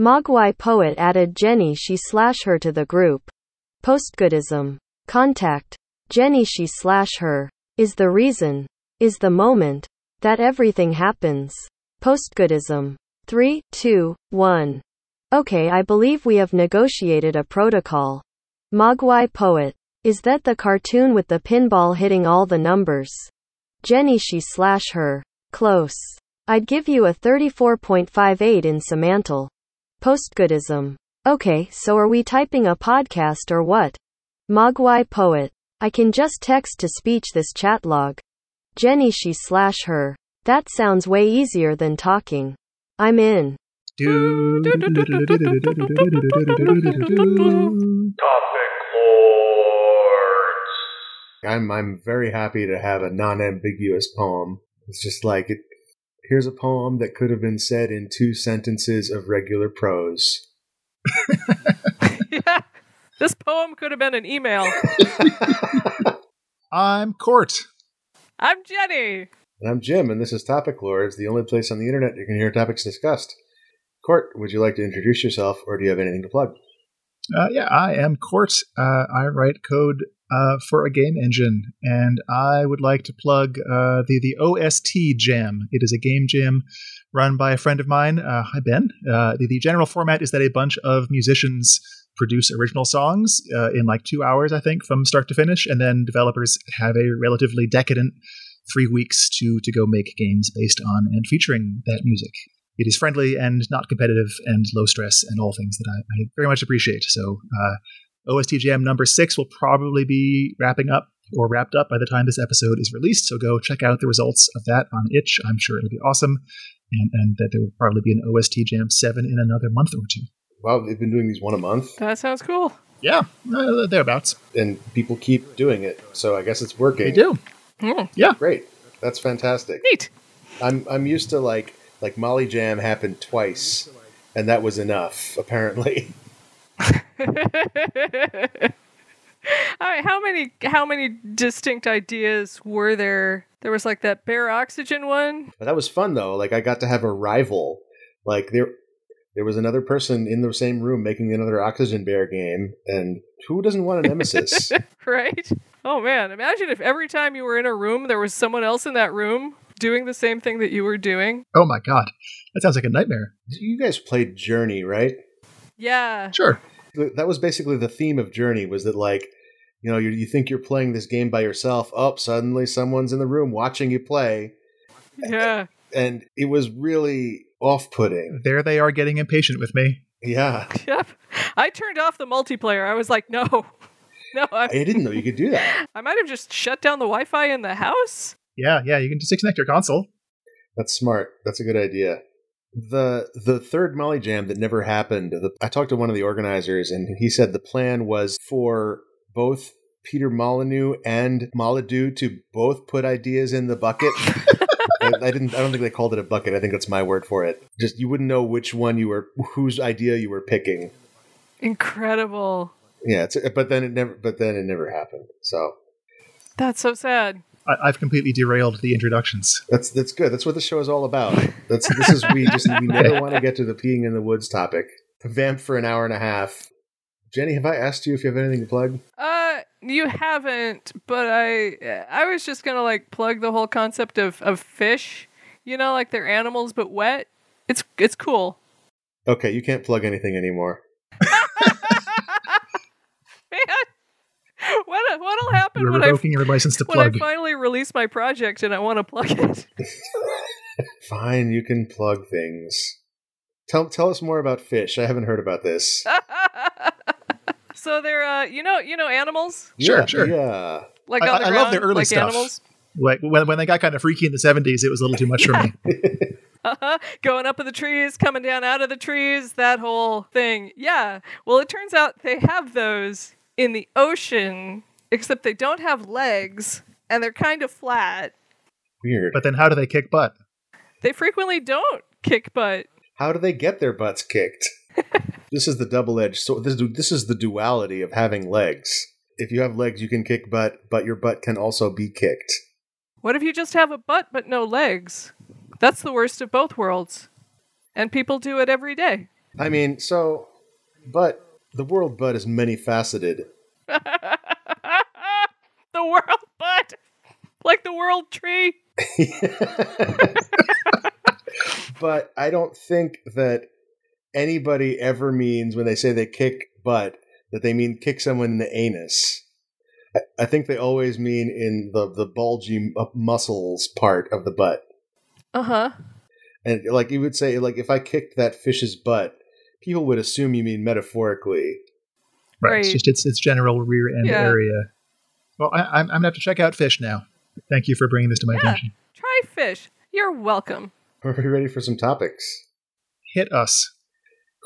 Mogwai poet added Jenny she slash her to the group. Postgoodism. Contact. Jenny she slash her. Is the reason. Is the moment. That everything happens. Postgoodism. 3, 2, 1. Okay, I believe we have negotiated a protocol. Mogwai poet. Is that the cartoon with the pinball hitting all the numbers? Jenny she slash her. Close. I'd give you a 34.58 in Semantle. Postgoodism. Okay, so are we typing a podcast or what? Mogwai poet. I can just text to speech this chat log. Jenny she slash her. That sounds way easier than talking. I'm in. Topic Lords. I'm I'm very happy to have a non-ambiguous poem. It's just like it. Here's a poem that could have been said in two sentences of regular prose. yeah. This poem could have been an email. I'm Court. I'm Jenny. And I'm Jim, and this is Topic Lords, the only place on the internet you can hear topics discussed. Court, would you like to introduce yourself, or do you have anything to plug? Uh, yeah, I am Court. Uh, I write code uh, for a game engine, and I would like to plug uh, the the OST Jam. It is a game jam run by a friend of mine. Uh, hi Ben. Uh, the, the general format is that a bunch of musicians produce original songs uh, in like two hours, I think, from start to finish, and then developers have a relatively decadent three weeks to to go make games based on and featuring that music. It is friendly and not competitive and low stress and all things that I, I very much appreciate. So, OST Jam number six will probably be wrapping up or wrapped up by the time this episode is released. So go check out the results of that on itch. I'm sure it'll be awesome. And, and that there will probably be an OST Jam 7 in another month or two. Wow, they've been doing these one a month, That sounds cool. Yeah, uh, thereabouts. and people keep doing it, so I guess it's working. They do. Yeah, Great. That's fantastic. neat. I'm I'm used to like like Molly Jam happened twice, and that was enough apparently. All right, how many how many distinct ideas were there? There was like that bare oxygen one. That was fun though. Like I got to have a rival. Like there there was another person in the same room making another Oxygen Bear game, and who doesn't want a nemesis? right? Oh man, imagine if every time you were in a room there was someone else in that room doing the same thing that you were doing. Oh my god. That sounds like a nightmare. you guys played Journey, right? Yeah. Sure. That was basically the theme of Journey. Was that like, you know, you, you think you're playing this game by yourself? Up, suddenly someone's in the room watching you play, Yeah. and it was really off-putting. There they are getting impatient with me. Yeah, Yep. I turned off the multiplayer. I was like, no. No, I, I didn't know you could do that. I might have just shut down the Wi-Fi in the house. Yeah, yeah, you can just disconnect your console. That's smart. That's a good idea. The the third Molly Jam that never happened. The, I talked to one of the organizers, and he said the plan was for both Peter Molyneux and Molyneux to both put ideas in the bucket. I, I didn't. I don't think they called it a bucket. I think that's my word for it. Just you wouldn't know which one you were, whose idea you were picking. Incredible. Yeah, it's, but then it never. But then it never happened. So That's so sad. I, I've completely derailed the introductions. that's that's good. That's what the show is all about. That's this is we just we never want to get to the peeing in the woods topic. Vamp for an hour and a half. Jenny, have I asked you if you have anything to plug? Uh, you haven't, but I I was just gonna like plug the whole concept of of fish. You know, like they're animals but wet. It's it's cool. Okay, you can't plug anything anymore. Man, what what'll happen You're when I revoking your license to when I finally release my project and I want to plug it? Fine, you can plug things. Tell tell us more about fish. I haven't heard about this. so they're uh, you know you know animals Sure, yeah, sure. Yeah. like I- on the I love ground, their early like stuff. animals. Like when, when they got kind of freaky in the 70s, it was a little too much for me. uh-huh. going up in the trees, coming down out of the trees, that whole thing. Yeah. Well, it turns out they have those in the ocean, except they don't have legs and they're kind of flat. Weird. But then how do they kick butt? They frequently don't kick butt. How do they get their butts kicked? this is the double edged sword. This, this is the duality of having legs. If you have legs, you can kick butt, but your butt can also be kicked. What if you just have a butt but no legs? That's the worst of both worlds. And people do it every day. I mean, so, but the world bud is many faceted. the world bud. Like the world tree. but I don't think that anybody ever means when they say they kick butt that they mean kick someone in the anus. I, I think they always mean in the the bulgy uh, muscles part of the butt. Uh huh. And like you would say, like if I kicked that fish's butt, people would assume you mean metaphorically. Right. It's just its its general rear end Yeah. area. Well, I, I'm, I'm gonna have to check out fish now. Thank you for bringing this to my Yeah. attention. Try fish. You're welcome. Are we ready for some topics? Hit us.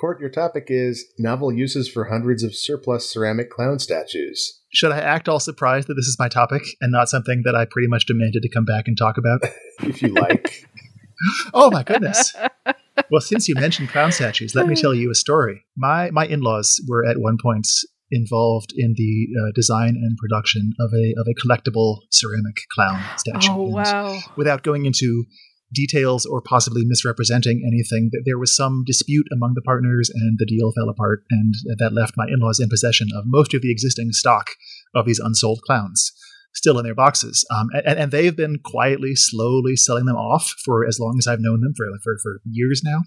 Court, your topic is novel uses for hundreds of surplus ceramic clown statues. Should I act all surprised that this is my topic and not something that I pretty much demanded to come back and talk about? If you like. Oh my goodness. Well, since you mentioned clown statues, let me tell you a story. My my in-laws were at one point involved in the uh, design and production of a of a collectible ceramic clown statue. Oh wow. Without going into details or possibly misrepresenting anything, that there was some dispute among the partners and the deal fell apart, and that left my in-laws in possession of most of the existing stock of these unsold clowns still in their boxes. Um, and, and they've been quietly, slowly selling them off for as long as I've known them, for, for, for years now.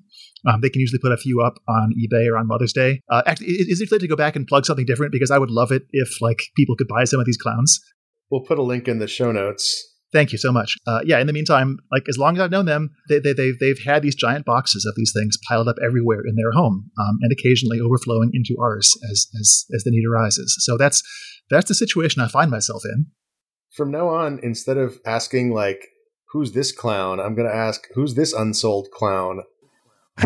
Um, they can usually put a few up on eBay or on Mother's Day. Uh, actually, is it late to go back and plug something different? Because I would love it if like people could buy some of these clowns. We'll put a link in the show notes. Thank you so much. Uh, yeah, in the meantime, like as long as I've known them, they, they, they've they've had these giant boxes of these things piled up everywhere in their home, um, and occasionally overflowing into ours as as as the need arises. So that's that's the situation I find myself in. From now on, instead of asking, like, who's this clown, I'm going to ask, who's this unsold clown?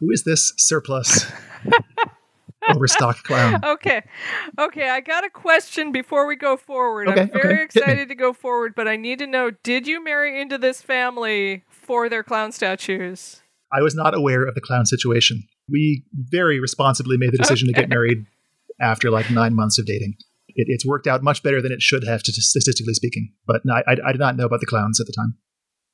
Who is this surplus overstock clown? okay. Okay, I got a question before we go forward. Okay, I'm very okay, excited to go forward, but I need to know did you marry into this family for their clown statues? I was not aware of the clown situation. We very responsibly made the decision to get married after like nine months of dating. It, it's worked out much better than it should have, statistically speaking. But no, I, I, I did not know about the clowns at the time.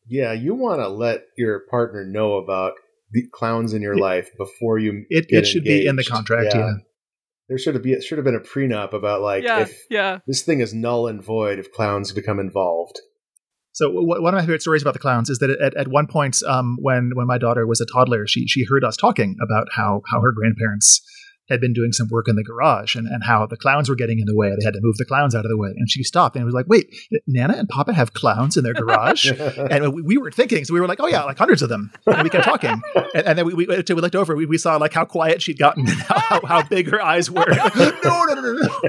Yeah, you want to let your partner know about the clowns in your It- life before you. It, get it should be in the contract, yeah. There should have be should have been a prenup about like yeah, if yeah. this thing is null and void if clowns become involved. So w- one of my favorite stories about the clowns is that at, at one point, um, when when my daughter was a toddler, she she heard us talking about how how her grandparents had been doing some work in the garage and, and how the clowns were getting in the way. They had to move the clowns out of the way, and she stopped and was like, "Wait, Nana and Papa have clowns in their garage?" and we, we were thinking, so we were like, "Oh yeah, like hundreds of them." And we kept talking, and, and then we, we, we looked over, we, we saw like how quiet she'd gotten, and how, how big her eyes were. no, no, no, no, no.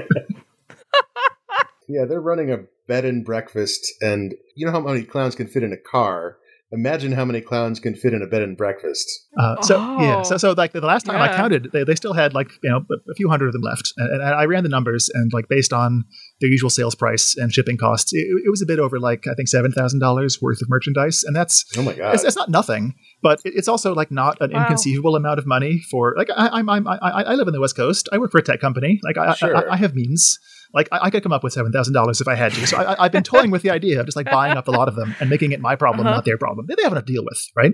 yeah, they're running a bed and breakfast, and you know how many clowns can fit in a car. Imagine how many clowns can fit in a bed and breakfast. Uh, so yeah, so Oh. so like the last time I counted, they, they still had like you know a- a few hundred of them left, and, and I ran the numbers, and like based on their usual sales price and shipping costs, it, it was a bit over like I think seven thousand dollars worth of merchandise, and that's Oh my god! it's, it's not nothing, but it- it's also like not an Wow. inconceivable amount of money for like I, I'm, I'm I, I live in the West Coast. I work for a tech company. Like I, Sure. I, I have means. Like I, I could come up with seven thousand dollars if I had to. So I, I- I've been toying with the idea of just like buying up a lot of them and making it my problem, Uh-huh. not their problem. They, they have enough to deal with, right?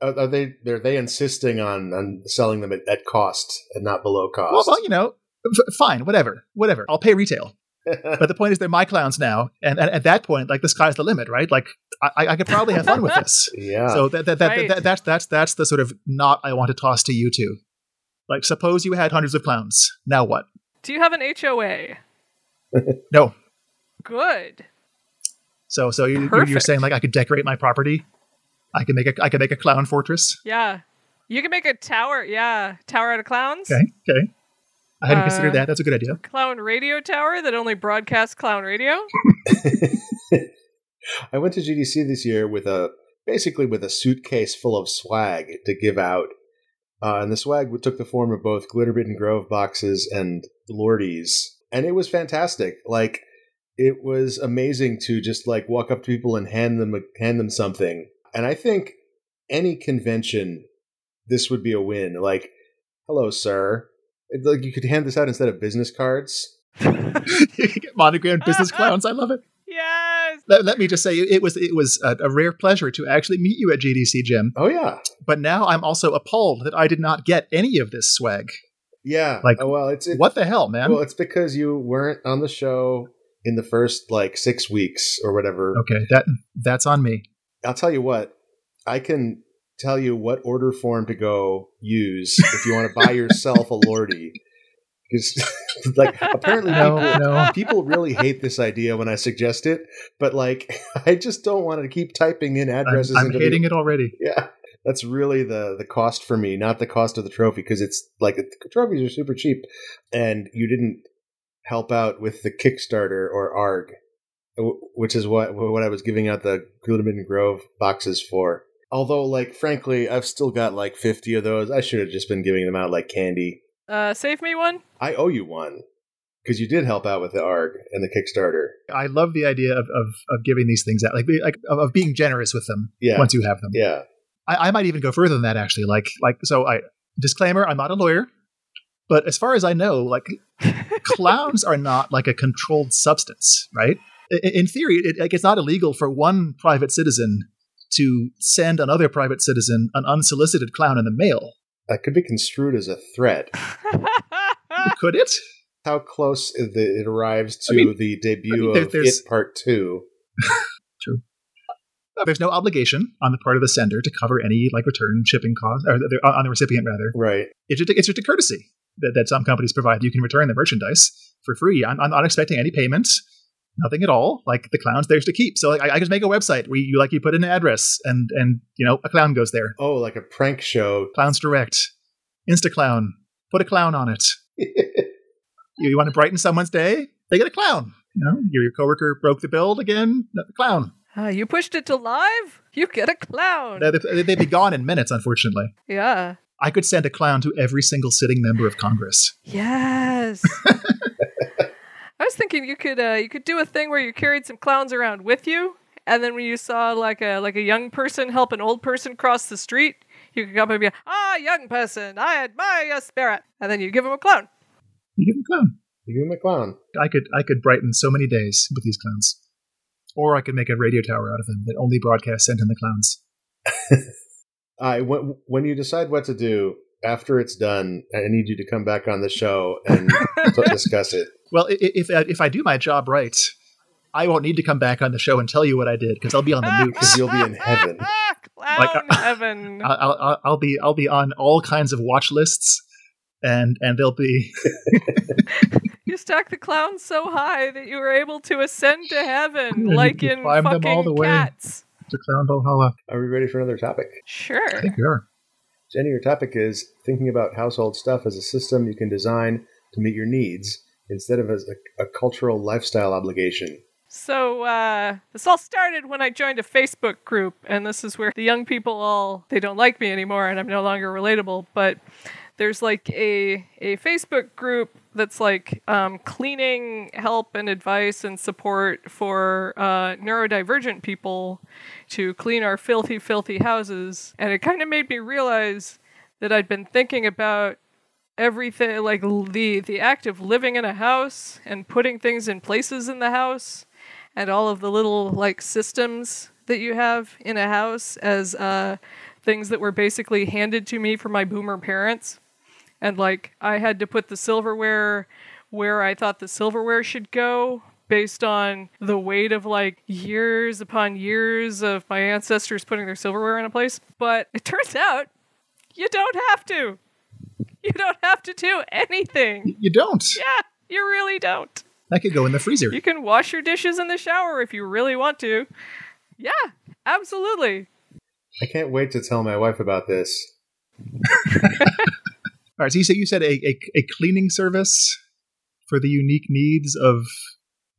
Are, are they? Are they insisting on on selling them at, at cost and not below cost? Well, well, you know, f- fine, whatever, whatever. I'll pay retail. But the point is, they're my clowns now, and, and at that point, like the sky's the limit, right? Like I, I could probably have fun with this. yeah. So that, that, that, Right. that, that's that's that's the sort of knot I want to toss to you two. Like, suppose you had hundreds of clowns. Now what? Do you have an HOA? No. Good. So so you, you're, you're saying like I could decorate my property? I can make a I can make a clown fortress. Yeah. You can make a tower. Yeah. Tower out of clowns. Okay, okay. I hadn't Uh, considered that. That's a good idea. Clown radio tower that only broadcasts clown radio. I went to GDC this year with a basically with a suitcase full of swag to give out, uh, and the swag took the form of both Glittermitten Grove boxes and Lordies, and it was fantastic. Like it was amazing to just like walk up to people and hand them hand them something. And I think any convention, this would be a win. Like, hello, sir. Like you could hand this out instead of business cards. you can get monogrammed business clowns. I love it. Yes. let, let me just say it was it was a, a rare pleasure to actually meet you at GDC, Jim. Oh yeah, But now I'm also appalled that I did not get any of this swag. Yeah. Like, oh, well, it's it, What the hell, man? Well, it's because you weren't on the show in the first like six weeks or whatever. okay, that that's on me. I'll tell you what. I can tell you what order form to go use if you want to buy yourself a Lordy. Because, like, apparently No, people, no. people really hate this idea when I suggest it. But like, I just don't want to keep typing in I'm, addresses. I'm the- hating it already. Yeah, that's really the the cost for me, not the cost of the trophy, because it's like the trophies are super cheap, and you didn't help out with the Kickstarter or ARG, which is what what I was giving out the Glittermitten Grove boxes for. Although, like, frankly, I've still got like fifty of those. I should have just been giving them out like candy. Uh, save me one. I owe you one because you did help out with the ARG and the Kickstarter. I love the idea of, of, of giving these things out, like like of, of being generous with them Yeah, once you have them. yeah. I, I might even go further than that, actually. Like like so. I disclaimer: I'm not a lawyer, but as far as I know, like clowns are not like a controlled substance, right? I- In theory, it, like it's not illegal for one private citizen to send another private citizen an unsolicited clown in the mail. That could be construed as a threat. Could it? how close it, it arrives to I mean- the debut I mean, there- of there's- It Part Two. Uh, There's no obligation on the part of the sender to cover any like return shipping costs, or the- on the recipient rather. Right. It's just, it's just a courtesy that, that some companies provide. You can return the merchandise for free. I'm, I'm not expecting any payments, nothing at all. Like the clown's theirs to keep. So like I, I just make a website where you like you put in an address and and you know a clown goes there. Oh, like a prank show. Clowns Direct, insta clown put a clown on it. You, you want to brighten someone's day? They get a clown. You know, your, your coworker broke the build again. The clown. Uh, you pushed it to live. You get a clown. They- they- They'd be gone in minutes, unfortunately. yeah. I could send a clown to every single sitting member of Congress. Yes. I was thinking you could uh, you could do a thing where you carried some clowns around with you, and then when you saw like a like a young person help an old person cross the street, you could come up and be ah young person, I admire your spirit, and then you give him a clown. You give him a clown. You give him a clown. I could I could brighten so many days with these clowns. Or I could make a radio tower out of them that only broadcasts sent in the clowns. I when, when you decide what to do after it's done, I need you to come back on the show and t- discuss it. Well, i- i- if I- if I do my job right, I won't need to come back on the show and tell you what I did because I'll be on the news. Because you'll be in heaven. clown Like, uh, heaven. I'll, I'll, I'll be I'll be on all kinds of watch lists, and and they'll be you stack the clowns so high that you were able to ascend to heaven, Yeah, like you in climb them fucking all the way. cats. to clown Valhalla. Are we ready for another topic? Sure. I think we are. Jenny, your topic is thinking about household stuff as a system you can design to meet your needs instead of as a, a cultural lifestyle obligation. So uh, this all started when I joined a Facebook group, and this is where the young people all they don't like me anymore, and I'm no longer relatable. But there's like a a Facebook group that's like um, cleaning help and advice and support for uh, neurodivergent people to clean our filthy, filthy houses, and it kind of made me realize that I'd been thinking about everything like the the act of living in a house and putting things in places in the house and all of the little like systems that you have in a house as uh, things that were basically handed to me from my boomer parents and like i had to put the silverware where i thought the silverware should go based on the weight of like years upon years of my ancestors putting their silverware in a place but it turns out you don't have to you don't have to do anything. You don't. Yeah, you really don't. That could go in the freezer. You can wash your dishes in the shower if you really want to. Yeah, absolutely. I can't wait to tell my wife about this. All right. So you said you said a, a, a cleaning service for the unique needs of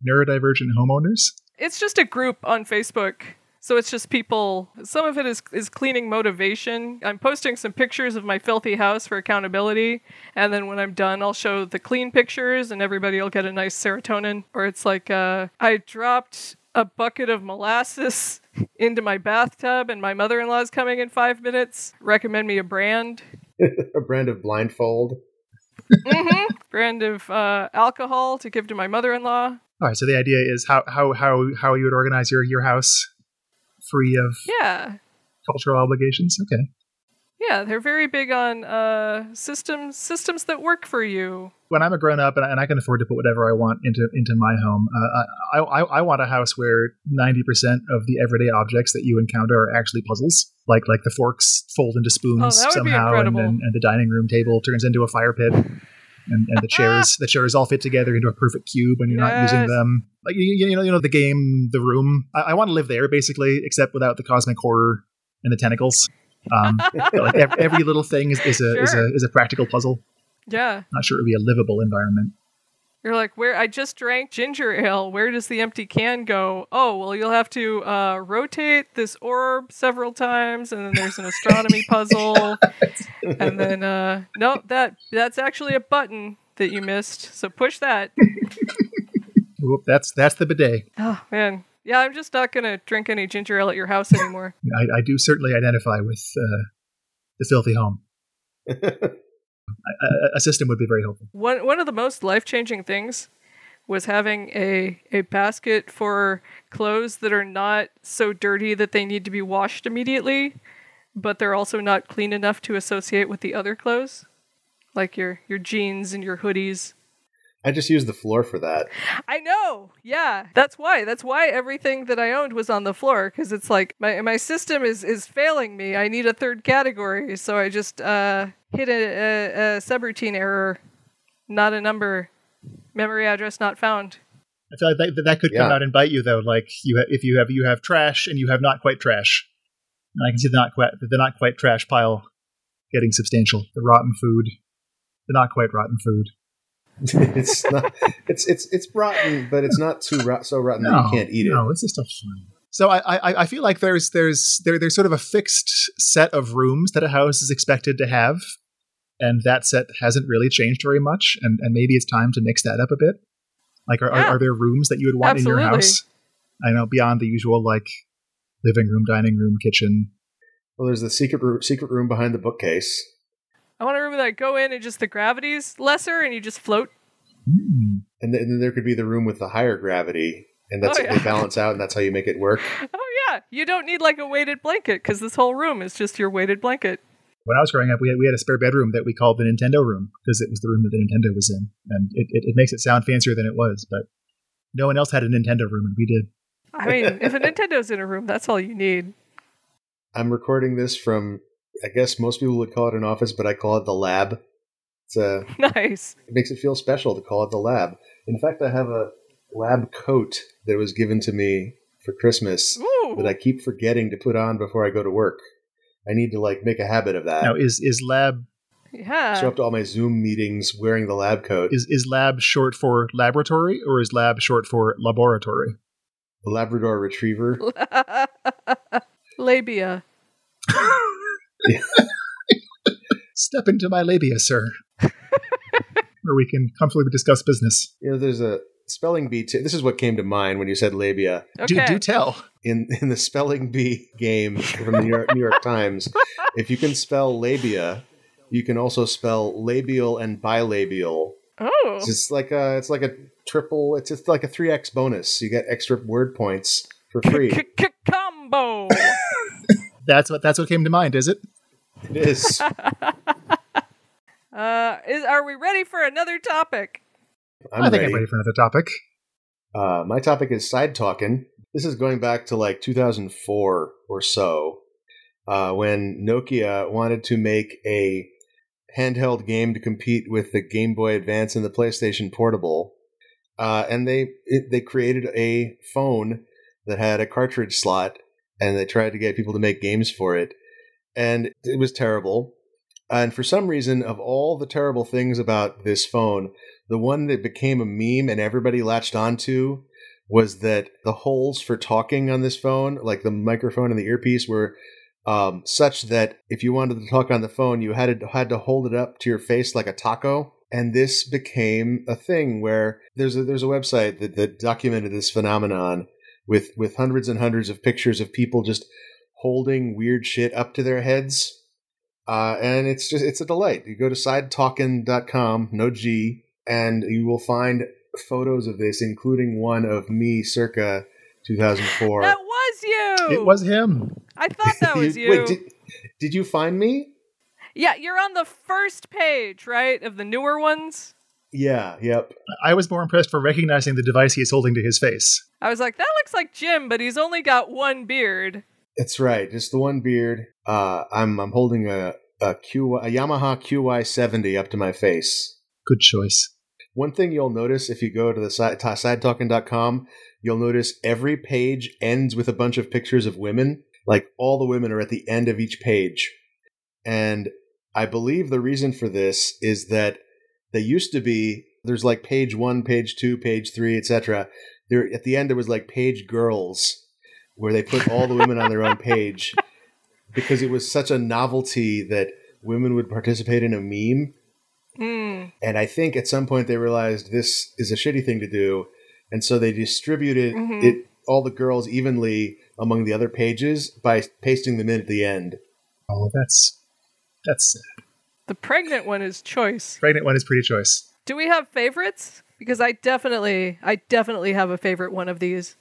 neurodivergent homeowners. It's just a group on Facebook. So it's just people. Some of it is is cleaning motivation. I'm posting some pictures of my filthy house for accountability, and then when I'm done, I'll show the clean pictures, and everybody will get a nice serotonin. Or it's like uh, I dropped a bucket of molasses into my bathtub, and my mother-in-law's coming in five minutes. Recommend me a brand. a brand of blindfold. hmm brand of uh, alcohol to give to my mother-in-law. All right. So the idea is how how how how you would organize your your house free of Yeah. cultural obligations. Okay. Yeah, they're very big on uh, systems systems that work for you. When I'm a grown up and I, and I can afford to put whatever I want into into my home, uh, I, I I want a house where ninety percent of the everyday objects that you encounter are actually puzzles. Like like the forks fold into spoons Oh, would be somehow, and, and and the dining room table turns into a fire pit. And, and the chairs, the chairs all fit together into a perfect cube, when you're not using them. Like you, you know, you know the game, the room. I, I want to live there, basically, except without the cosmic horror and the tentacles. Um, like every, every little thing is, is a is a is a practical puzzle. Yeah. Not sure it would be a livable environment. You're like, where I just drank ginger ale. Where does the empty can go? Oh, well, you'll have to uh, rotate this orb several times, and then there's an astronomy puzzle, and then uh, no, that that's actually a button that you missed. So push that. Oop, that's that's the bidet. Oh man, yeah, I'm just not gonna drink any ginger ale at your house anymore. I, I do certainly identify with uh, the filthy home. A, a- a system would be very helpful. One one of the most life changing things was having a a basket for clothes that are not so dirty that they need to be washed immediately, but they're also not clean enough to associate with the other clothes, like your your jeans and your hoodies. I just used the floor for that. I know. Yeah. That's why. That's why everything that I owned was on the floor cuz it's like my my system is is failing me. I need a third category, so I just uh hit a, a, a subroutine error, not a number, memory address not found. I feel like that, that, that could come out and bite you though. Like you, ha- if you have you have trash and you have not quite trash, and I can see the not quite the not quite trash pile getting substantial. The rotten food, the not quite rotten food. it's not. It's it's it's rotten, but it's not too rot, so rotten that you can't eat it. No, it's just a fun. So I, I I feel like there's there's there there's sort of a fixed set of rooms that a house is expected to have, and that set hasn't really changed very much. And and maybe it's time to mix that up a bit. Like, are, Yeah. are, are there rooms that you would want in your house? I know beyond the usual like living room, dining room, kitchen. Well, there's the secret room, secret room behind the bookcase. I want a room that go in and just the gravity's lesser and you just float. Hmm. And then, and then there could be the room with the higher gravity, and that's Oh, yeah. they balance out, and that's how you make it work. Oh yeah, you don't need like a weighted blanket because this whole room is just your weighted blanket. When I was growing up, we had, we had a spare bedroom that we called the Nintendo room because it was the room that the Nintendo was in, and it, it, it makes it sound fancier than it was. But no one else had a Nintendo room, and we did. I mean, if a Nintendo's in a room, that's all you need. I'm recording this from. I guess most people would call it an office, but I call it the lab. It's a, Nice. it makes it feel special to call it the lab. In fact, I have a lab coat that was given to me for Christmas Ooh. that I keep forgetting to put on before I go to work. I need to like make a habit of that. Now, is is lab yeah. Show up to all my Zoom meetings wearing the lab coat. is is lab short for laboratory, or is lab short for laboratory? the Labrador Retriever. Labia. Step into my labia, sir, where we can comfortably discuss business. You know, there's a spelling bee. T- this is what came to mind when you said labia. Okay. Do, do tell. In in the spelling bee game from the New York, New York Times, if you can spell labia, you can also spell labial and bilabial. oh. It's just like a it's like a triple. It's just like a three x bonus. You get extra word points for free. Combo. That's what that's what came to mind. Is it? it is. Uh, is, are we ready for another topic? I'm I think ready. I'm ready for another topic. Uh, my topic is side talking. This is going back to like 2004 or so, uh, when Nokia wanted to make a handheld game to compete with the Game Boy Advance and the PlayStation Portable, uh, and they it, they created a phone that had a cartridge slot, and they tried to get people to make games for it, and it was terrible. And for some reason, of all the terrible things about this phone, the one that became a meme and everybody latched onto was that the holes for talking on this phone, like the microphone and the earpiece, were um, such that if you wanted to talk on the phone, you had to had to hold it up to your face like a taco. And this became a thing where there's a there's a website that, that documented this phenomenon with with hundreds and hundreds of pictures of people just holding weird shit up to their heads. Uh, and it's just it's a delight. You go to sidetalkin.com, no G, and you will find photos of this, including one of me circa 2004. That was you. It was him. I thought that was you. Wait, did, did you find me? yeah, you're on the first page, right, of the newer ones. Yeah, yep. I was more impressed for recognizing the device he is holding to his face. I was like, that looks like Jim, but he's only got one beard. That's right. Just the one beard. Uh, I'm I'm holding a a Q a Yamaha QY70 up to my face. Good choice. One thing you'll notice if you go to the side, ta- sidetalking.com, you'll notice every page ends with a bunch of pictures of women. Like all the women are at the end of each page. And I believe the reason for this is that they used to be there's like page 1, page 2, page 3, etc. There at the end there was like page girls where they put all the women on their own page because it was such a novelty that women would participate in a meme Hmm. and I think at some point they realized this is a shitty thing to do, and so they distributed Mhm. it all the girls evenly among the other pages by pasting them in at the end. Oh, that's that's sad. The pregnant one is choice. pregnant one is pretty choice. Do we have favorites? Because I definitely, I definitely have a favorite one of these.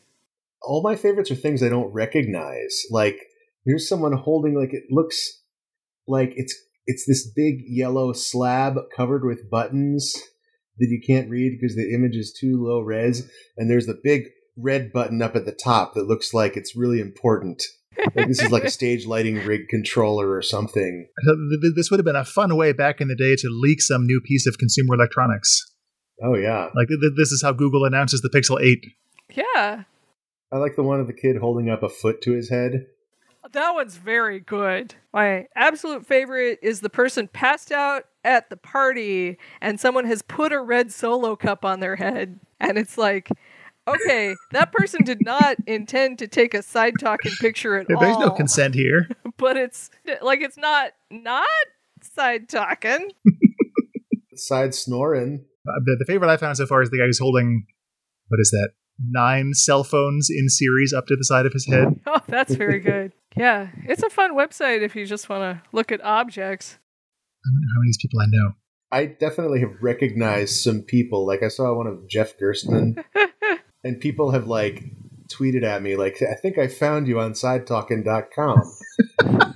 All my favorites are things I don't recognize. Like here's someone holding like it looks like it's it's this big yellow slab covered with buttons that you can't read because the image is too low res, and there's the big red button up at the top that looks like it's really important. Like this is like a stage lighting rig controller or something. Uh, th- th- This would have been a fun way back in the day to leak some new piece of consumer electronics. Oh yeah, Like th- th- this is how Google announces the Pixel 8. Yeah, I like the one of the kid holding up a foot to his head. that one's very good. My absolute favorite is the person passed out at the party and someone has put a red solo cup on their head. And it's like, okay, that person did not intend to take a side talking picture at There- all. There's no consent here. But it's like, it's not, not side talking. Side snoring. Uh, the, the favorite I found so far is the guy who's holding, what is that, nine cell phones in series up to the side of his head. Oh, that's very good. Yeah, it's a fun website if you just want to look at objects. I wonder how many people I know. I definitely have recognized some people. Like I saw one of Jeff Gerstmann, and people have like tweeted at me like, "I think I found you on SideTalking.com."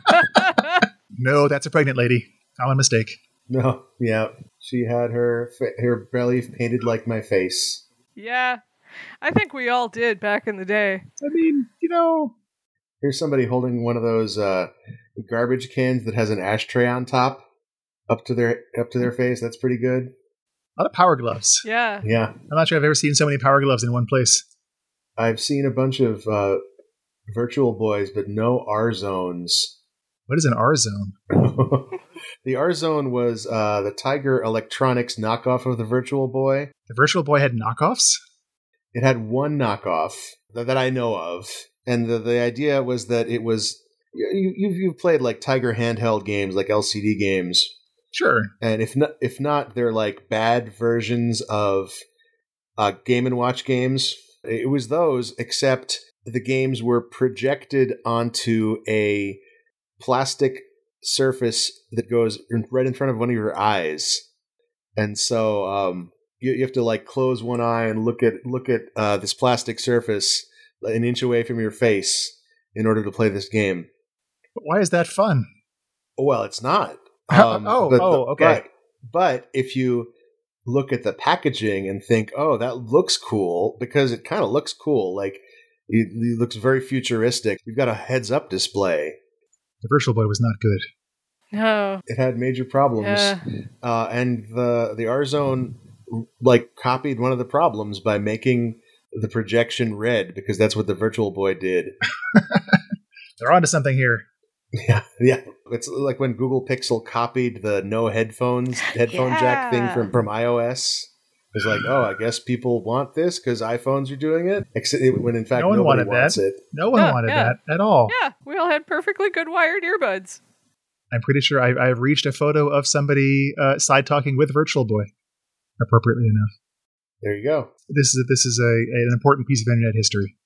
No, that's a pregnant lady. Common mistake. No, yeah, she had her her belly painted like my face. yeah, I think we all did back in the day. I mean, you know, Here's somebody holding one of those uh, garbage cans that has an ashtray on top, up to their up to their face. That's pretty good. A lot of power gloves. Yeah. Yeah, I'm not sure I've ever seen so many power gloves in one place. I've seen a bunch of uh, virtual boys, but no R zones. What is an R zone? the R Zone was uh, the Tiger Electronics knockoff of the Virtual Boy. The Virtual Boy had knockoffs? It had one knockoff that, that I know of, and the, the idea was that it was you, you've you've played like Tiger handheld games, like LCD games, Sure. and if not, if not, they're like bad versions of uh, Game and Watch games. It was those, except the games were projected onto a plastic surface that goes right in front of one of your eyes, and so um, you, you have to like close one eye and look at look at uh, this plastic surface an inch away from your face in order to play this game. But why is that fun? Well, it's not. Oh, oh, okay. But, but if you look at the packaging and think, "Oh, that looks cool," because it kind of looks cool, like it, it looks very futuristic. You've got a heads-up display. The Virtual Boy was not good. No. It had major problems, Yeah. uh, and the the R Zone like copied one of the problems by making the projection red because that's what the Virtual Boy did. They're onto something here. Yeah, yeah. It's like when Google Pixel copied the no headphones headphone jack thing from from iOS. It's like, oh, I guess people want this because iPhones are doing it. Except when in fact No one nobody wanted wants that. it. No one Yeah, wanted yeah. that at all. Yeah, we all had perfectly good wired earbuds. I'm pretty sure I, I've reached a photo of somebody uh, side talking with Virtual Boy. Appropriately enough, There you go. this is this is a, an important piece of internet history.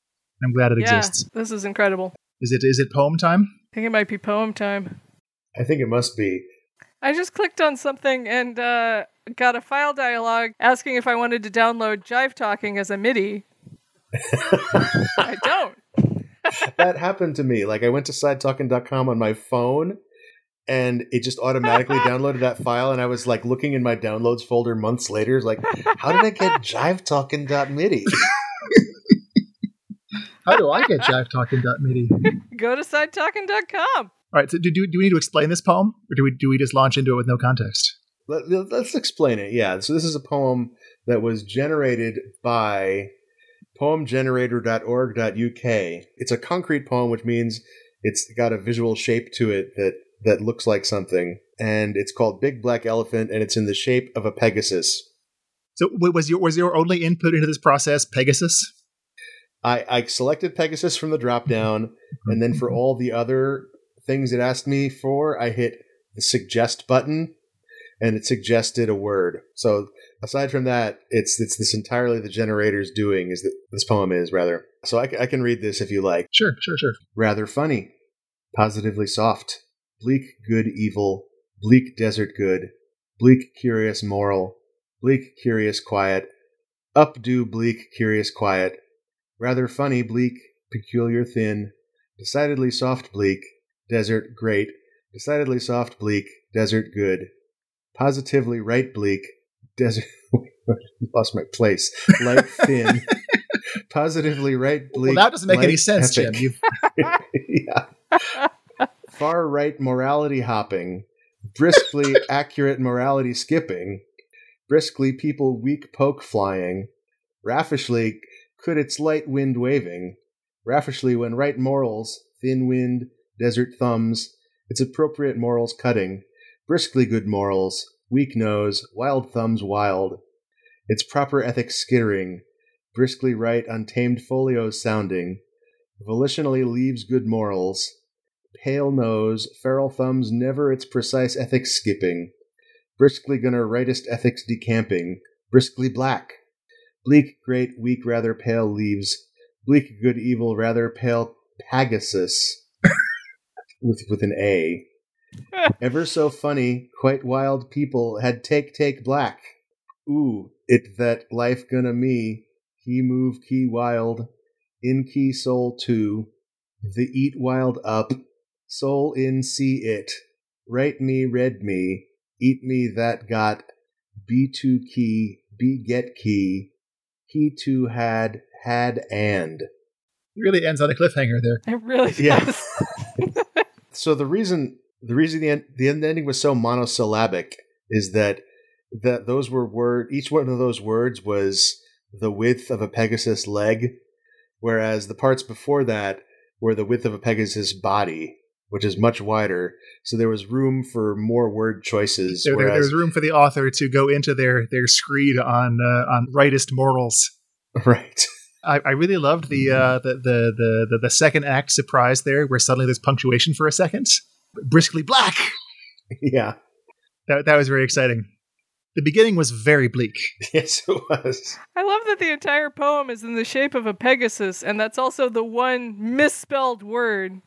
I'm glad it yeah, exists. this is incredible. Is it is it poem time? I think it might be poem time. I think it must be. I just clicked on something and uh, got a file dialog asking if I wanted to download Jive Talking as a MIDI. I don't. that happened to me. Like I went to sidetalking.com on my phone and it just automatically downloaded that file and I was like looking in my downloads folder months later like how did I get jivetalking.midi? How do I get jivetalking.midi? Go to sidetalking.com. All right, so do, do, do we need to explain this poem, or do we do we just launch into it with no context? Let, us explain it. Yeah, so this is a poem that was generated by poemgenerator.org.uk. It's a concrete poem, which means it's got a visual shape to it that that looks like something, and it's called Big Black Elephant, and it's in the shape of a Pegasus. So, was your was your only input into this process Pegasus? I, I selected Pegasus from the drop down, and then for all the other things it asked me for, I hit the suggest button, and it suggested a word. So aside from that, it's it's this entirely the generator's doing. Is that this poem is rather. So I, I can read this if you like. Sure, sure, sure. Rather funny, positively soft, bleak good evil, bleak desert good, bleak curious moral, bleak curious quiet, updo bleak curious quiet rather funny, bleak, peculiar, thin, decidedly soft, bleak, desert, great, decidedly soft, bleak, desert, good, positively right, bleak, desert. lost my place. Light, thin, positively right, bleak. Well, that doesn't make any sense, epic. Jim. Yeah. Far right morality hopping, briskly accurate morality skipping, briskly people weak poke flying, raffishly could its light wind waving, raffishly when right morals, thin wind, desert thumbs, its appropriate morals cutting, briskly good morals, weak nose, wild thumbs wild, its proper ethics skittering, briskly right untamed folios sounding, volitionally leaves good morals, pale nose, feral thumbs never its precise ethics skipping, briskly gonna rightest ethics decamping, briskly black, bleak, great, weak, rather pale leaves, bleak, good, evil, rather pale Pegasus, with with an A. Ever so funny, quite wild people had take take black. Ooh, it that life gonna me. He move key wild, in key soul too. The eat wild up, soul in see it. Write me, read me, eat me that got. Be two key, be get key. He too had had and. it really ends on a cliffhanger there. It really does. Yeah. So the reason the reason the end, the end ending was so monosyllabic is that that those were word each one of those words was the width of a Pegasus leg, whereas the parts before that were the width of a Pegasus body, which is much wider. So there was room for more word choices. There, there, whereas, there's room for the author to go into their their screed on uh, on rightist morals. right. I, I really loved the, uh, the, the the the the second act surprise there, where suddenly there's punctuation for a second. Briskly black. yeah. That that was very exciting. The beginning was very bleak. Yes, it was. I love that the entire poem is in the shape of a Pegasus, and that's also the one misspelled word.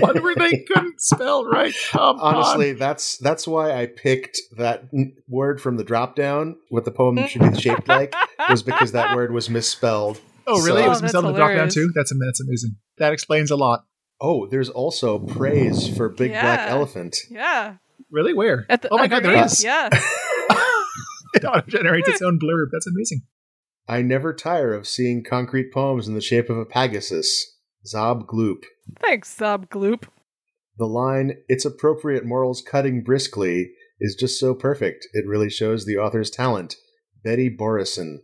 One where they couldn't spell right. Come Honestly, that's that's why I picked that word from the drop down. What the poem should be shaped like was because that word was misspelled. Oh, really? So- it was Oh, misspelled in the drop down too. That's that's amazing. That explains a lot. Oh, there's also praise for Big Black Elephant. Yeah. Really? Where? At the, oh my god, there is. Yeah. it auto generates its own blurb. That's amazing. I never tire of seeing concrete poems in the shape of a Pegasus. Zob Gloop. Thanks, Zob Gloop. The line, its appropriate morals cutting briskly, is just so perfect. It really shows the author's talent. Betty Borison.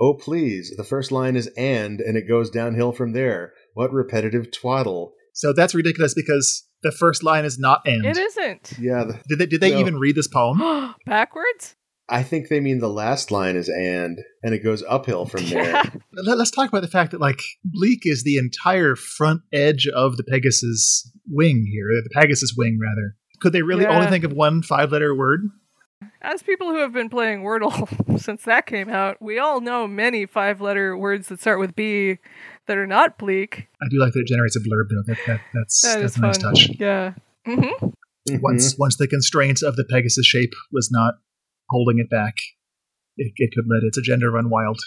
Oh, please, the first line is and, and it goes downhill from there. What repetitive twaddle. So that's ridiculous because the first line is not and. It isn't. Yeah, the, Did they, did they No. even read this poem? Backwards? I think they mean the last line is and, and it goes uphill from there. Yeah. Let, us talk about the fact that like bleak is the entire front edge of the Pegasus wing here, the Pegasus wing rather. Could they really Yeah. only think of one five-letter word? As people who have been playing Wordle since that came out, we all know many five letter words that start with B that are not bleak. I do like that it generates a blurb though. That, that that's That that's is a nice fun. touch. Yeah. Mm-hmm. Once once the constraint of the Pegasus shape was not holding it back, it, it could let its agenda run wild.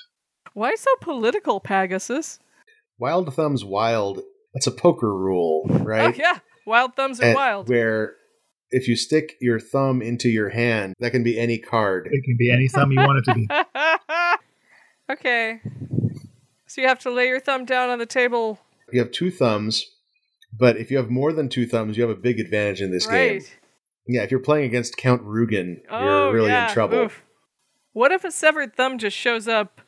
Why so political, Pegasus? Wild thumbs wild. That's a poker rule, right? Oh, yeah. Wild thumbs are And wild. Where if you stick your thumb into your hand, that can be any card. It can be any thumb you want it to be. okay. So you have to lay your thumb down on the table. You have two thumbs, but if you have more than two thumbs, you have a big advantage in this right. game. Yeah, if you're playing against Count Rugen, Oh, you're really yeah. in trouble. Oof. What if a severed thumb just shows up?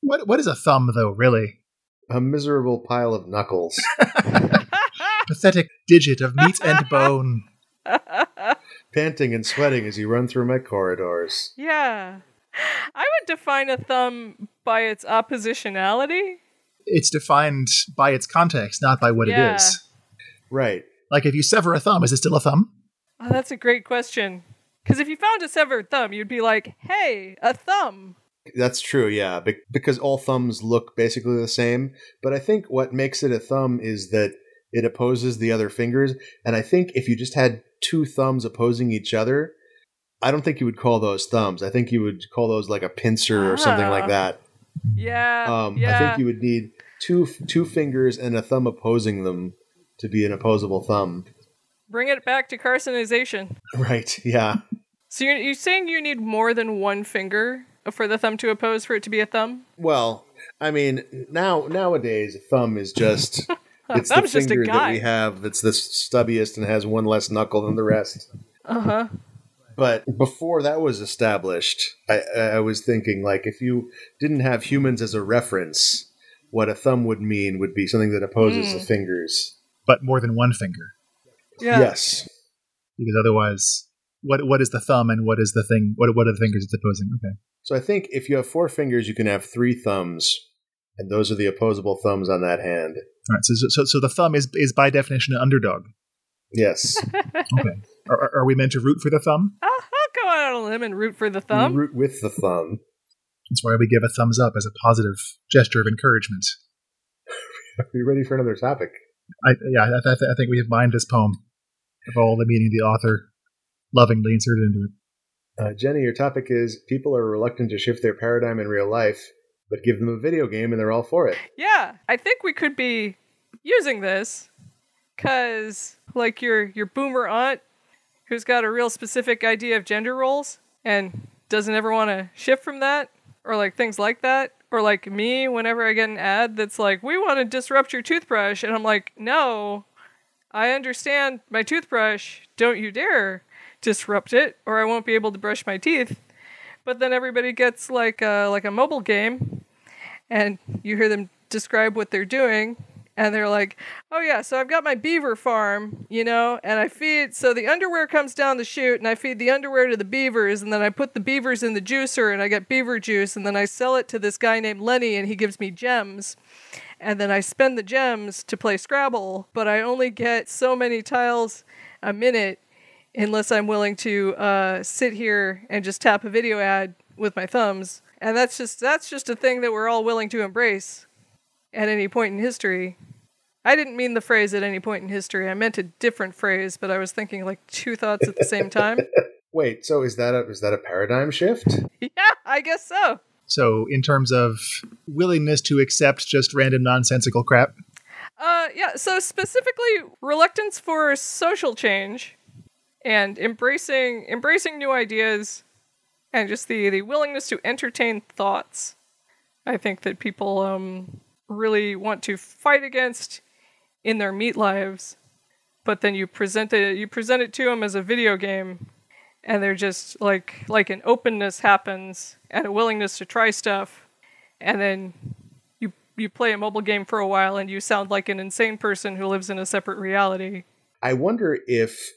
What what is a thumb though? Really A miserable pile of knuckles. pathetic digit of meat and bone. panting and sweating as you run through my corridors. yeah. I would define a thumb by its oppositionality. It's defined by its context, not by what Yeah. it is. Right. Like if you sever a thumb, is it still a thumb? Oh, that's a great question. Because if you found a severed thumb, you'd be like, hey, a thumb. That's true, yeah, be- because all thumbs look basically the same. But I think what makes it a thumb is that it opposes the other fingers. And I think if you just had two thumbs opposing each other, I don't think you would call those thumbs. I think you would call those like a pincer or something Ah. like that. Yeah. Um, yeah. I think you would need two two fingers and a thumb opposing them to be an opposable thumb. Bring it back to carcinization. Right, yeah. So you're, you're saying you need more than one finger for the thumb to oppose for it to be a thumb? Well, I mean, now nowadays, a thumb is just it's the Thumb's just a finger that we have that's the stubbiest and has one less knuckle than the rest. Uh huh. But before that was established, I, I was thinking like if you didn't have humans as a reference, what a thumb would mean would be something that opposes Mm. the fingers. But more than one finger. Yeah. Yes. Because otherwise what what is the thumb and what is the thing what what are the fingers it's opposing? Okay. So I think if you have four fingers, you can have three thumbs, and those are the opposable thumbs on that hand. All right. So so so the thumb is is by definition an underdog. Yes. Okay. are, are- are we meant to root for the thumb? I'll, I'll go out on a limb and root for the thumb. You root with the thumb. That's why we give a thumbs up as a positive gesture of encouragement. Are you ready for another topic? I, yeah, I, I, I think we have mined this poem of all the meaning the author lovingly inserted into it. Uh, Jenny, your topic is people are reluctant to shift their paradigm in real life, but give them a video game and they're all for it. Yeah, I think we could be using this because, like, your your boomer aunt who's got a real specific idea of gender roles and doesn't ever want to shift from that, or like things like that, or like me whenever I get an ad that's like, "We want to disrupt your toothbrush," and I'm like, "No, I understand my toothbrush. Don't you dare disrupt it, or I won't be able to brush my teeth." But then everybody gets like a, like a mobile game and you hear them describe what they're doing and they're like oh yeah so i've got my beaver farm you know and i feed so the underwear comes down the chute and i feed the underwear to the beavers and then i put the beavers in the juicer and i get beaver juice and then i sell it to this guy named lenny and he gives me gems. And then i spend the gems to play scrabble but i only get so many tiles a minute unless i'm willing to uh, sit here and just tap a video ad with my thumbs. And that's just that's just a thing that we're all willing to embrace at any point in history. I didn't mean the phrase at any point in history. I meant a different phrase, but I was thinking like two thoughts at the same time. Wait, so is that a is that a paradigm shift? yeah, I guess so. So, in terms of willingness to accept just random nonsensical crap, Uh, yeah. So specifically, reluctance for social change and embracing embracing new ideas, and just the the willingness to entertain thoughts. I think that people um really want to fight against in their meat lives, but then you present it you present it to them as a video game, and they're just like like an openness happens and a willingness to try stuff, and then you you play a mobile game for a while and you sound like an insane person who lives in a separate reality. I wonder if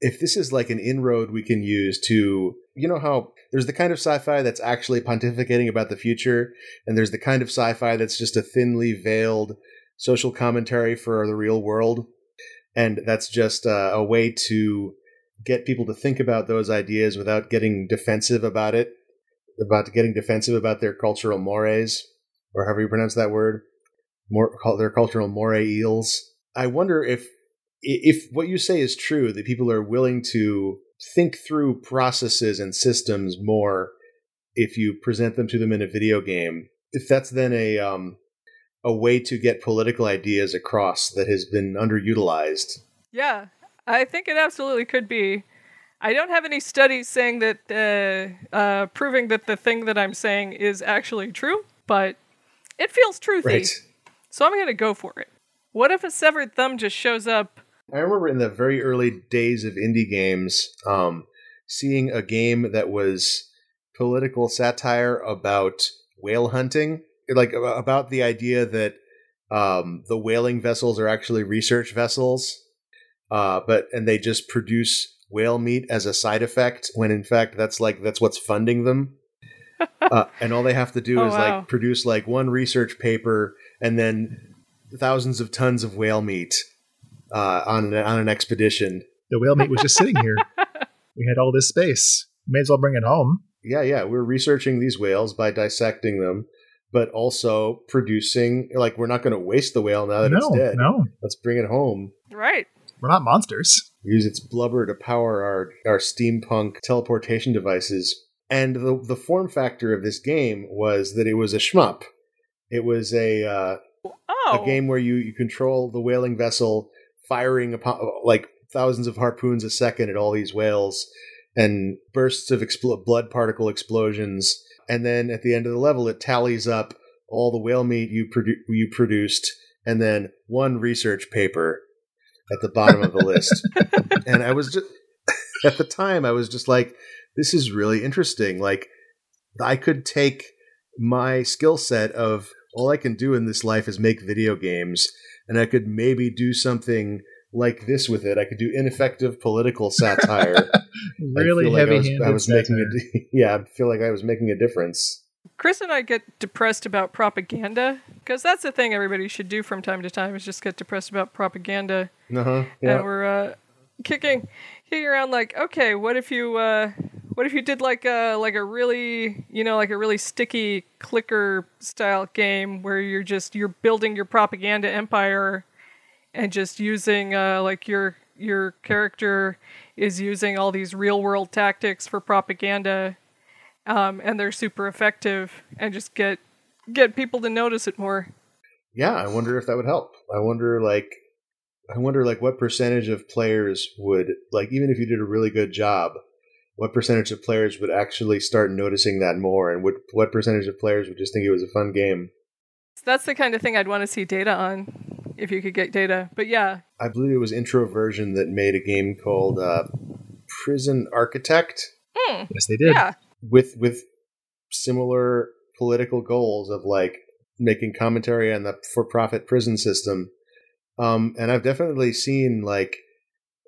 if this is like an inroad we can use to you know how there's the kind of sci-fi that's actually pontificating about the future and there's the kind of sci-fi that's just a thinly veiled social commentary for the real world. And that's just uh, a way to get people to think about those ideas without getting defensive about it about getting defensive about their cultural mores or however you pronounce that word more their cultural moray eels. I wonder if if what you say is true, that people are willing to think through processes and systems more if you present them to them in a video game, if that's then a um, a way to get political ideas across that has been underutilized. Yeah, I think it absolutely could be. I don't have any studies saying that, uh, uh, proving that the thing that I'm saying is actually true, but it feels truthy. Right. So I'm going to go for it. What if a severed thumb just shows up? I remember in the very early days of indie games, um, seeing a game that was political satire about whale hunting, like about the idea that um, the whaling vessels are actually research vessels, uh, but and they just produce whale meat as a side effect when in fact that's like that's what's funding them. uh, and all they have to do Oh, is wow. like produce like one research paper and then thousands of tons of whale meat uh, on an, on an expedition. The whale meat was just sitting here. We had all this space. May as well bring it home. Yeah, yeah, we're researching these whales by dissecting them, but also producing. Like, we're not going to waste the whale now that no, it's dead. no, Let's bring it home. Right. we're not monsters. Use its blubber to power our our steampunk teleportation devices. And the the form factor of this game was that it was a shmup. It was a uh, Oh. a game where you you control the whaling vessel firing upon like thousands of harpoons a second at all these whales and bursts of expl- blood particle explosions. And then at the end of the level it tallies up all the whale meat you produ- you produced and then one research paper at the bottom of the list. And i was just at the time i was just like this is really interesting. Like i could take my skill set of all I can do in this life is make video games, and I could maybe do something like this with it. I could do ineffective political satire. Really like heavy-handed. I was making satire. a, yeah, I feel like I was making a difference. Chris and I get depressed about propaganda because that's the thing everybody should do from time to time is just get depressed about propaganda. Uh-huh. Yeah. and we're uh, kicking kicking around like okay what if you uh, what if you did like a like a really you know like a really sticky clicker style game where you're just you're building your propaganda empire and just using uh, like your your character is using all these real world tactics for propaganda um, and they're super effective and just get get people to notice it more yeah, I wonder if that would help. I wonder like I wonder like what percentage of players would like even if you did a really good job, what percentage of players would actually start noticing that more and would what percentage of players would just think it was a fun game? so that's the kind of thing i'd want to see data on if you could get data but yeah I believe it was Introversion that made a game called uh, Prison Architect Yes, they did. yeah with with similar political goals of like making commentary on the for-profit prison system. Um, and I've definitely seen like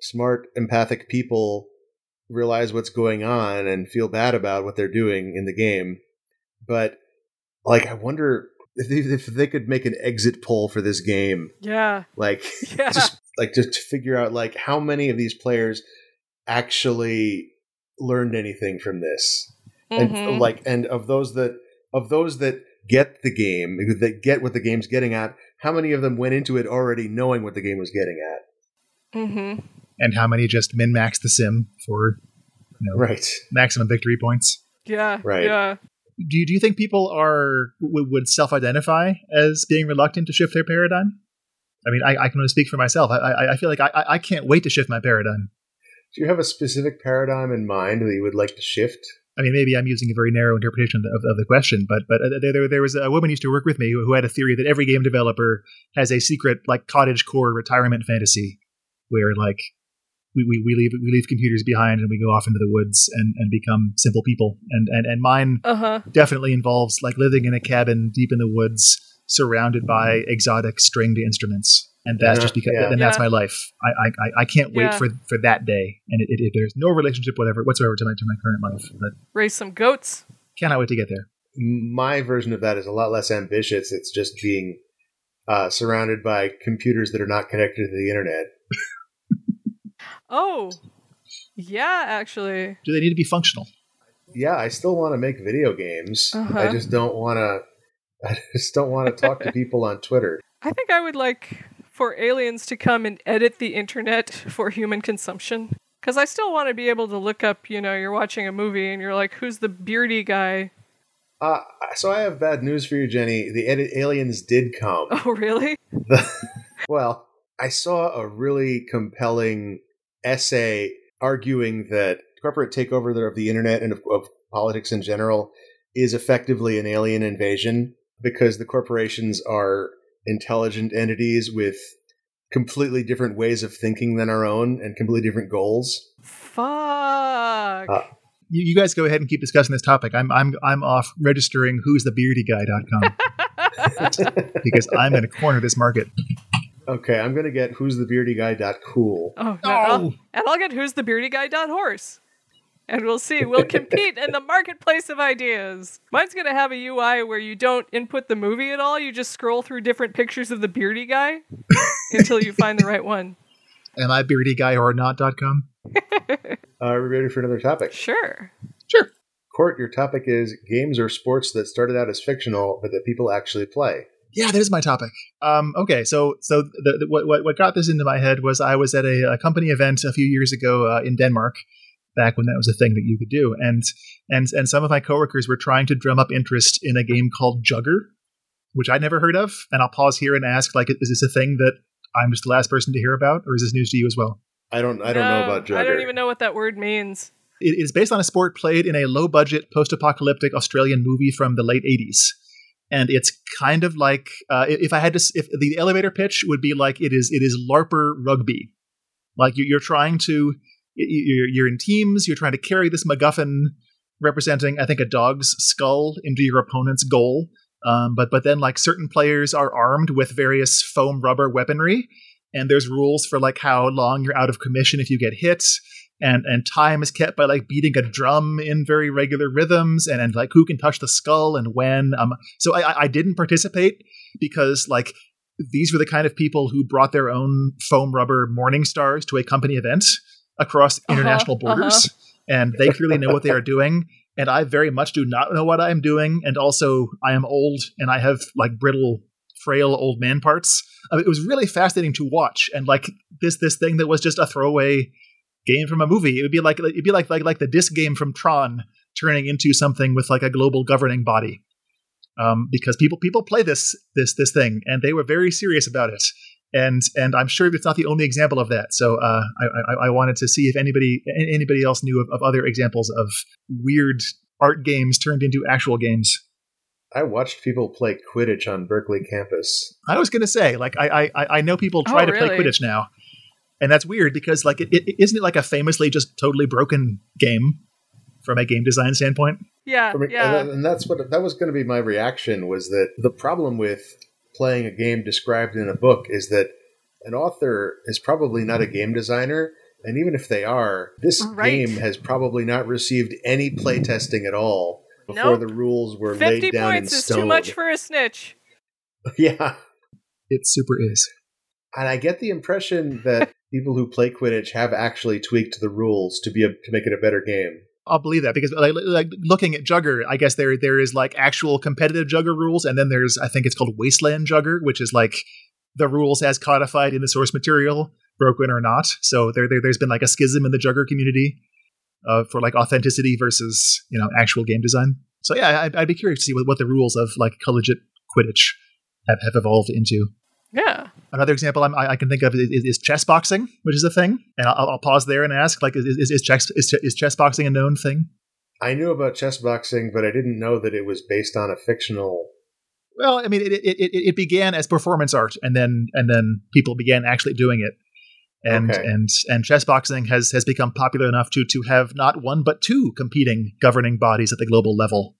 smart, empathic people realize what's going on and feel bad about what they're doing in the game. But like, I wonder if they, if they could make an exit poll for this game, yeah like Yeah. just like just to figure out like how many of these players actually learned anything from this and Mhm. like and of those that of those that get the game that get what the game's getting at how many of them went into it already knowing what the game was getting at Mhm. And how many just min max the sim for you know, right maximum victory points? yeah Right. yeah Do you, do you think people are w- would self identify as being reluctant to shift their paradigm? I mean, I, I can only speak for myself. I, I, I feel like I, I- I can't wait to shift my paradigm. do you have a specific paradigm in mind that you would like to shift I mean, maybe I'm using a very narrow interpretation of, of the question, but but uh, there, there, there was a woman used to work with me who, who had a theory that every game developer has a secret like cottage core retirement fantasy, where like we, we, we leave we leave computers behind and we go off into the woods and, and become simple people. And, and and mine uh-huh definitely involves like living in a cabin deep in the woods, surrounded by exotic stringed instruments. And that's Yeah, just because, yeah. and that's Yeah. my life. I, I, I- I can't wait Yeah. for, for that day. And it, it, it- there's no relationship whatever whatsoever to my to my current life, but raise some goats cannot wait to get there. my version of that is a lot less ambitious it's just being uh, surrounded by computers that are not connected to the internet oh yeah actually Do they need to be functional? yeah i still want to make video games i Uh-huh. just don't want to i just don't want to talk to people on twitter i think i would like for aliens to come and edit the internet for human consumption? Because I still want to be able to look up, you know, you're watching a movie and you're like, who's the beardy guy? Uh, so I have bad news for you, Jenny. The edit aliens did come. Oh, really? well, I saw a really compelling essay arguing that corporate takeover of the internet and of, of politics in general is effectively an alien invasion because the corporations are intelligent entities with completely different ways of thinking than our own and completely different goals. Fuck. Uh, You, you guys go ahead and keep discussing this topic. I'm I'm I'm off registering who's the beardyguy.com because I'm going to corner this market. Okay, I'm going to get who's the beardy guy dot cool. Oh, no. I'll- and I'll get who's the beardy guy dot horse. And we'll see. We'll compete in the marketplace of ideas. Mine's going to have a UI where you don't input the movie at all. You just scroll through different pictures of the beardy guy until you find the right one. Am I beardyguy or not.com? Uh, are we ready for another topic? Sure. Sure. Court, your topic is games or sports that started out as fictional but that people actually play. Yeah, there's my topic. Um, okay, so so the, the, what, what what got this into my head was I was at a, a company event a few years ago uh, in Denmark, back when that was a thing that you could do, and and and some of my coworkers were trying to drum up interest in a game called Jugger, which I'd never heard of. And I'll pause here and ask, like, is this a thing that I'm just the last person to hear about, or is this news to you as well? I don't I don't know about Jugger. I don't even know what that word means. It is based on a sport played in a low budget post apocalyptic Australian movie from the late 80s. And it's kind of like uh, if I had to, if the elevator pitch would be like it is, it is LARPer rugby. Like you- you're trying to, you're, you're in teams, you're trying to carry this MacGuffin representing, I think, a dog's skull into your opponent's goal. Um, but but then like certain players are armed with various foam rubber weaponry, and there's rules for like how long you're out of commission if you get hit and and time is kept by like beating a drum in very regular rhythms and, and like who can touch the skull and when um so I, I- didn't participate because like these were the kind of people who brought their own foam rubber morning stars to a company event across Uh-huh, international borders and they clearly know what they are doing and i very much do not know what i am doing and also i am old and i have like brittle frail old man parts. I mean, it was really fascinating to watch and like this this thing that was just a throwaway game from a movie. It would be like it'd be like like like the disc game from Tron turning into something with like a global governing body. Um, because people people play this this this thing and they were very serious about it. And and I'm sure it's not the only example of that. So uh, I, I I wanted to see if anybody anybody else knew of, of other examples of weird art games turned into actual games. I watched people play Quidditch on Berkeley campus. I was going to say, like, I, I I know people try Oh, to play? Quidditch now, and that's weird because, like, it, it isn't it like a famously just totally broken game from a game design standpoint. Yeah, I mean, yeah. and, and that's what that was going to be my reaction was that the problem with playing a game described in a book is that an author is probably not a game designer and even if they are this Right. game has probably not received any playtesting at all before Nope. the rules were 50 laid down points in is stone too much for a snitch. yeah It super is. and i get the impression that people who play quidditch have actually tweaked the rules to be a, to make it a better game I'll believe that because, like, like looking at Jugger, I guess there there is like actual competitive Jugger rules, and then there's I think it's called Wasteland Jugger, which is like the rules as codified in the source material, broken or not. So there, there there's been like a schism in the Jugger community uh, for like authenticity versus you know actual game design. So yeah, I'd, I'd be curious to see what, what the rules of like collegiate Quidditch have, have evolved into. Yeah. Another example I'm, I, I can think of is, is chess boxing, which is a thing. And I'll, I'll pause there and ask, like, is, is, is, chess, is, is chess boxing a known thing? i knew about chess boxing but i didn't know that it was based on a fictional Well, I mean, it, it, it, it began as performance art, and then and then people began actually doing it, and Okay. and and chess boxing has has become popular enough to to have not one but two competing governing bodies at the global level,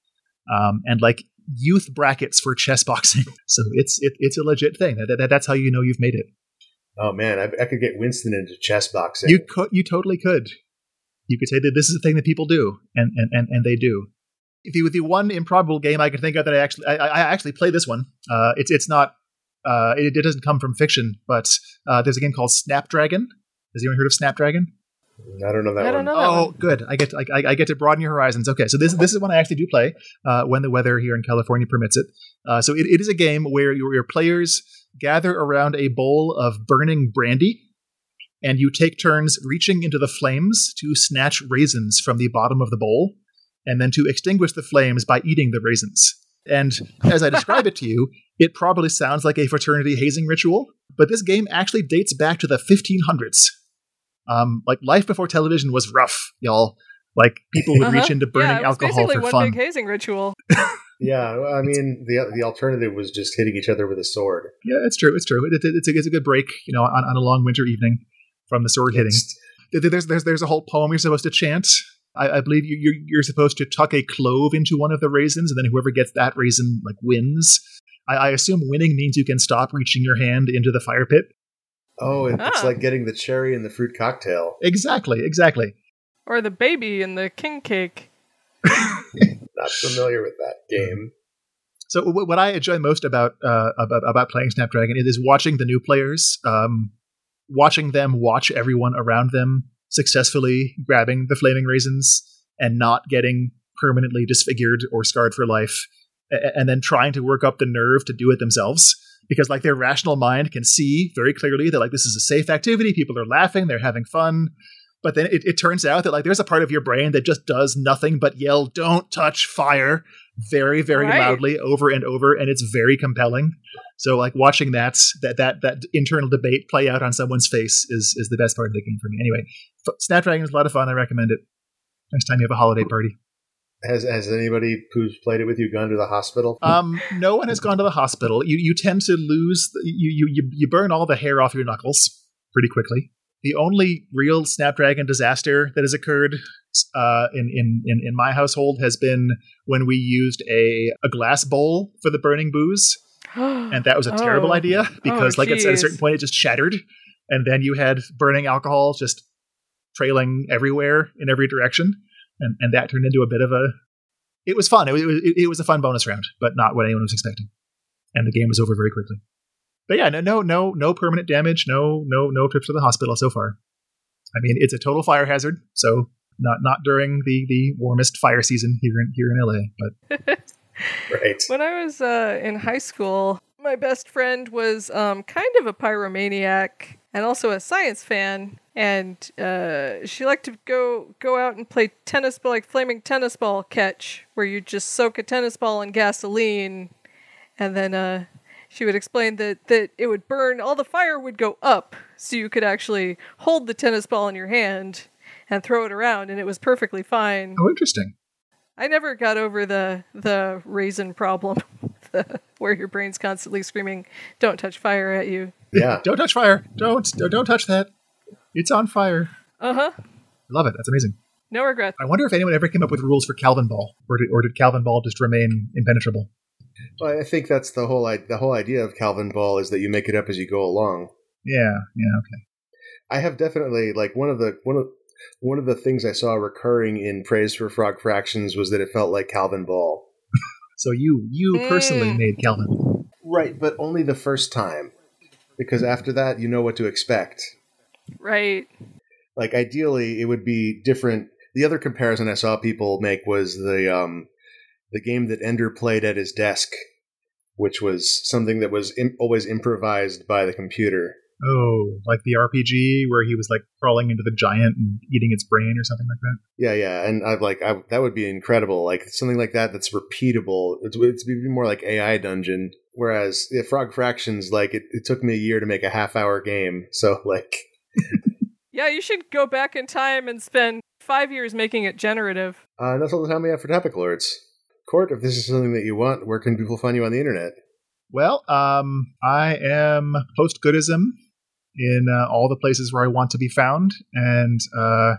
um, and like youth brackets for chess boxing. So it's it, it's a legit thing. That, that, that's how you know you've made it. oh man i, I could get winston into chess boxing You could you totally could. You could say that this is a thing that people do, and and and, and they do. If you with the one improbable game I could think of that I actually I, I actually play this one. Uh, it's it's not uh, it, it doesn't come from fiction, but uh, there's a game called Snapdragon. Has anyone heard of Snapdragon? I don't know that I one. don't know that Oh, one. good. I get to, I, I get to broaden your horizons. Okay, so this this is one I actually do play uh, when the weather here in California permits it. Uh, so it, it is a game where your, your players gather around a bowl of burning brandy, and you take turns reaching into the flames to snatch raisins from the bottom of the bowl, and then to extinguish the flames by eating the raisins. And as I describe it to you, it probably sounds like a fraternity hazing ritual, but this game actually dates back to the 1500s. Um, like life before television was rough, y'all. Like people would reach Uh-huh. into burning yeah, it was alcohol basically for one fun. big hazing ritual. Yeah, I mean the the alternative was just hitting each other with a sword. Yeah, it's true. It's true. It, it, it's, a, it's a good break, you know, on, on a long winter evening from the sword hitting. There's there's there's a whole poem you're supposed to chant. I, I believe you, you're you're supposed to tuck a clove into one of the raisins, and then whoever gets that raisin like wins. I, I assume winning means you can stop reaching your hand into the fire pit. Oh, it's Ah. like getting the cherry in the fruit cocktail. Exactly, exactly. Or the baby in the king cake. Not familiar with that game. So what I enjoy most about uh, about, about playing Snapdragon is, is watching the new players, um, watching them watch everyone around them successfully grabbing the flaming raisins and not getting permanently disfigured or scarred for life, and then trying to work up the nerve to do it themselves. Because like their rational mind can see very clearly that like this is a safe activity, people are laughing, they're having fun. But then it, it turns out that like there's a part of your brain that just does nothing but yell, "Don't touch fire!" very very Right. loudly over and over and it's very compelling so like watching that that that that internal debate play out on someone's face is is the best part of the game for me anyway snapdragon is a lot of fun i recommend it next time you have a holiday party Has has anybody who's played it with you gone to the hospital? um no one has gone to the hospital. You you tend to lose you you you, you burn all the hair off your knuckles pretty quickly. The only real snapdragon disaster that has occurred uh, in, in, in, in my household has been when we used a, a glass bowl for the burning booze. And that was a terrible Oh. idea because Oh, like it's, at a certain point it just shattered. And then you had burning alcohol just trailing everywhere in every direction and, and that turned into a bit of a it was fun. It was, it, it was a fun bonus round but not what anyone was expecting. And the game was over very quickly. But yeah no no no no permanent damage no no no trips to the hospital so far. I mean it's a total fire hazard so not not during the the warmest fire season here in here in la but right. When I was uh, in high school, my best friend was um, kind of a pyromaniac and also a science fan. And uh, she liked to go go out and play tennis ball, like flaming tennis ball catch, where you just soak a tennis ball in gasoline, and then uh, she would explain that that it would burn. All the fire would go up, so you could actually hold the tennis ball in your hand and throw it around, and it was perfectly fine. oh interesting I never got over the the raisin problem, the, where your brain's constantly screaming, "Don't touch fire!" at you. Yeah. Don't touch fire. Don't don't, don't touch that. It's on fire. Uh huh. I love it. That's amazing. No regrets. I wonder if anyone ever came up with rules for Calvin Ball, or did, or did Calvin Ball just remain impenetrable? Well, I think that's the whole the whole idea of Calvin Ball is that you make it up as you go along. Yeah, yeah, okay. I have definitely like one of the one of one of the things I saw recurring in praise for Frog Fractions was that it felt like Calvin Ball. So you you personally Mm. made Calvin Ball. Right, but only the first time. Because after that you know what to expect. Right. Like ideally it would be different. The other comparison I saw people make was the um the game that Ender played at his desk, which was something that was Im- always improvised by the computer. Oh, like the RPG where he was like crawling into the giant and eating its brain or something like that. Yeah, yeah, and I've like I, that would be incredible. Like something like that that's repeatable. It's it's be more like AI dungeon. Whereas yeah, Frog Fractions, like it, it took me a year to make a half hour game. So like, Yeah, you should go back in time and spend five years making it generative. uh, that's all the time we have for topic alerts. Court, if this is something that you want, where can people find you on the internet? Well, um, I am post Goodism in uh, all the places where I want to be found, and uh,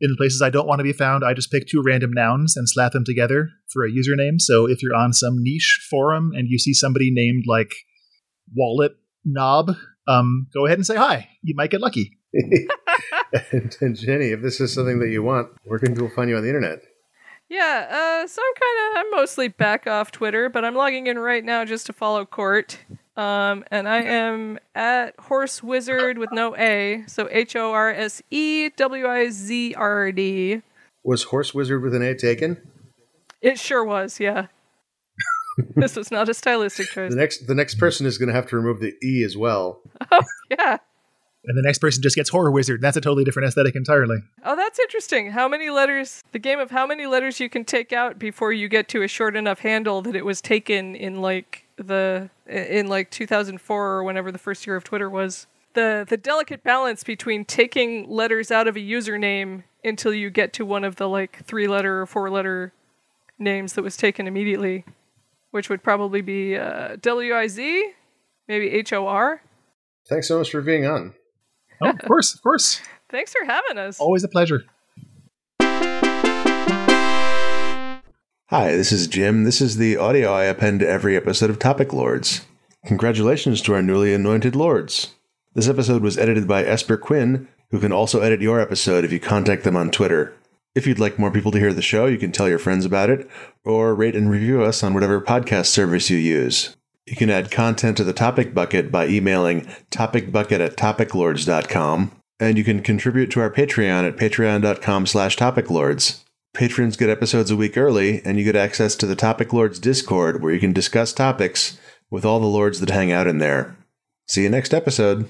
in the places I don't want to be found, I just pick two random nouns and slap them together for a username. So if you're on some niche forum and you see somebody named like Wallet Knob, um, go ahead and say hi. You might get lucky. and, and Jenny, if this is something that you want, where can people find you on the internet? Yeah, uh, so I'm kind of, I'm mostly back off Twitter, but I'm logging in right now just to follow Court. Um, and I am at Horse Wizard with no A, so H O R S E W I Z R D. Was Horse Wizard with an A taken? It sure was, yeah. this was not a stylistic choice. The next the next person is going to have to remove the E as well. Oh, yeah. And the next person just gets horror wizard. That's a totally different aesthetic entirely. Oh, that's interesting. How many letters? The game of how many letters you can take out before you get to a short enough handle that it was taken in like the in like 2004 or whenever the first year of Twitter was. The the delicate balance between taking letters out of a username until you get to one of the like three letter or four letter names that was taken immediately, which would probably be uh, W I Z, maybe H O R. Thanks so much for being on. Oh, of course, of course. Thanks for having us. Always a pleasure. Hi, this is Jim. This is the audio I append to every episode of Topic Lords. Congratulations to our newly anointed lords. This episode was edited by Esper Quinn, who can also edit your episode if you contact them on Twitter. If you'd like more people to hear the show, you can tell your friends about it, or rate and review us on whatever podcast service you use. You can add content to the topic bucket by emailing topicbucket at topiclords.com, and you can contribute to our Patreon at patreon.com slash topiclords. Patrons get episodes a week early, and you get access to the Topic Lords Discord where you can discuss topics with all the lords that hang out in there. See you next episode.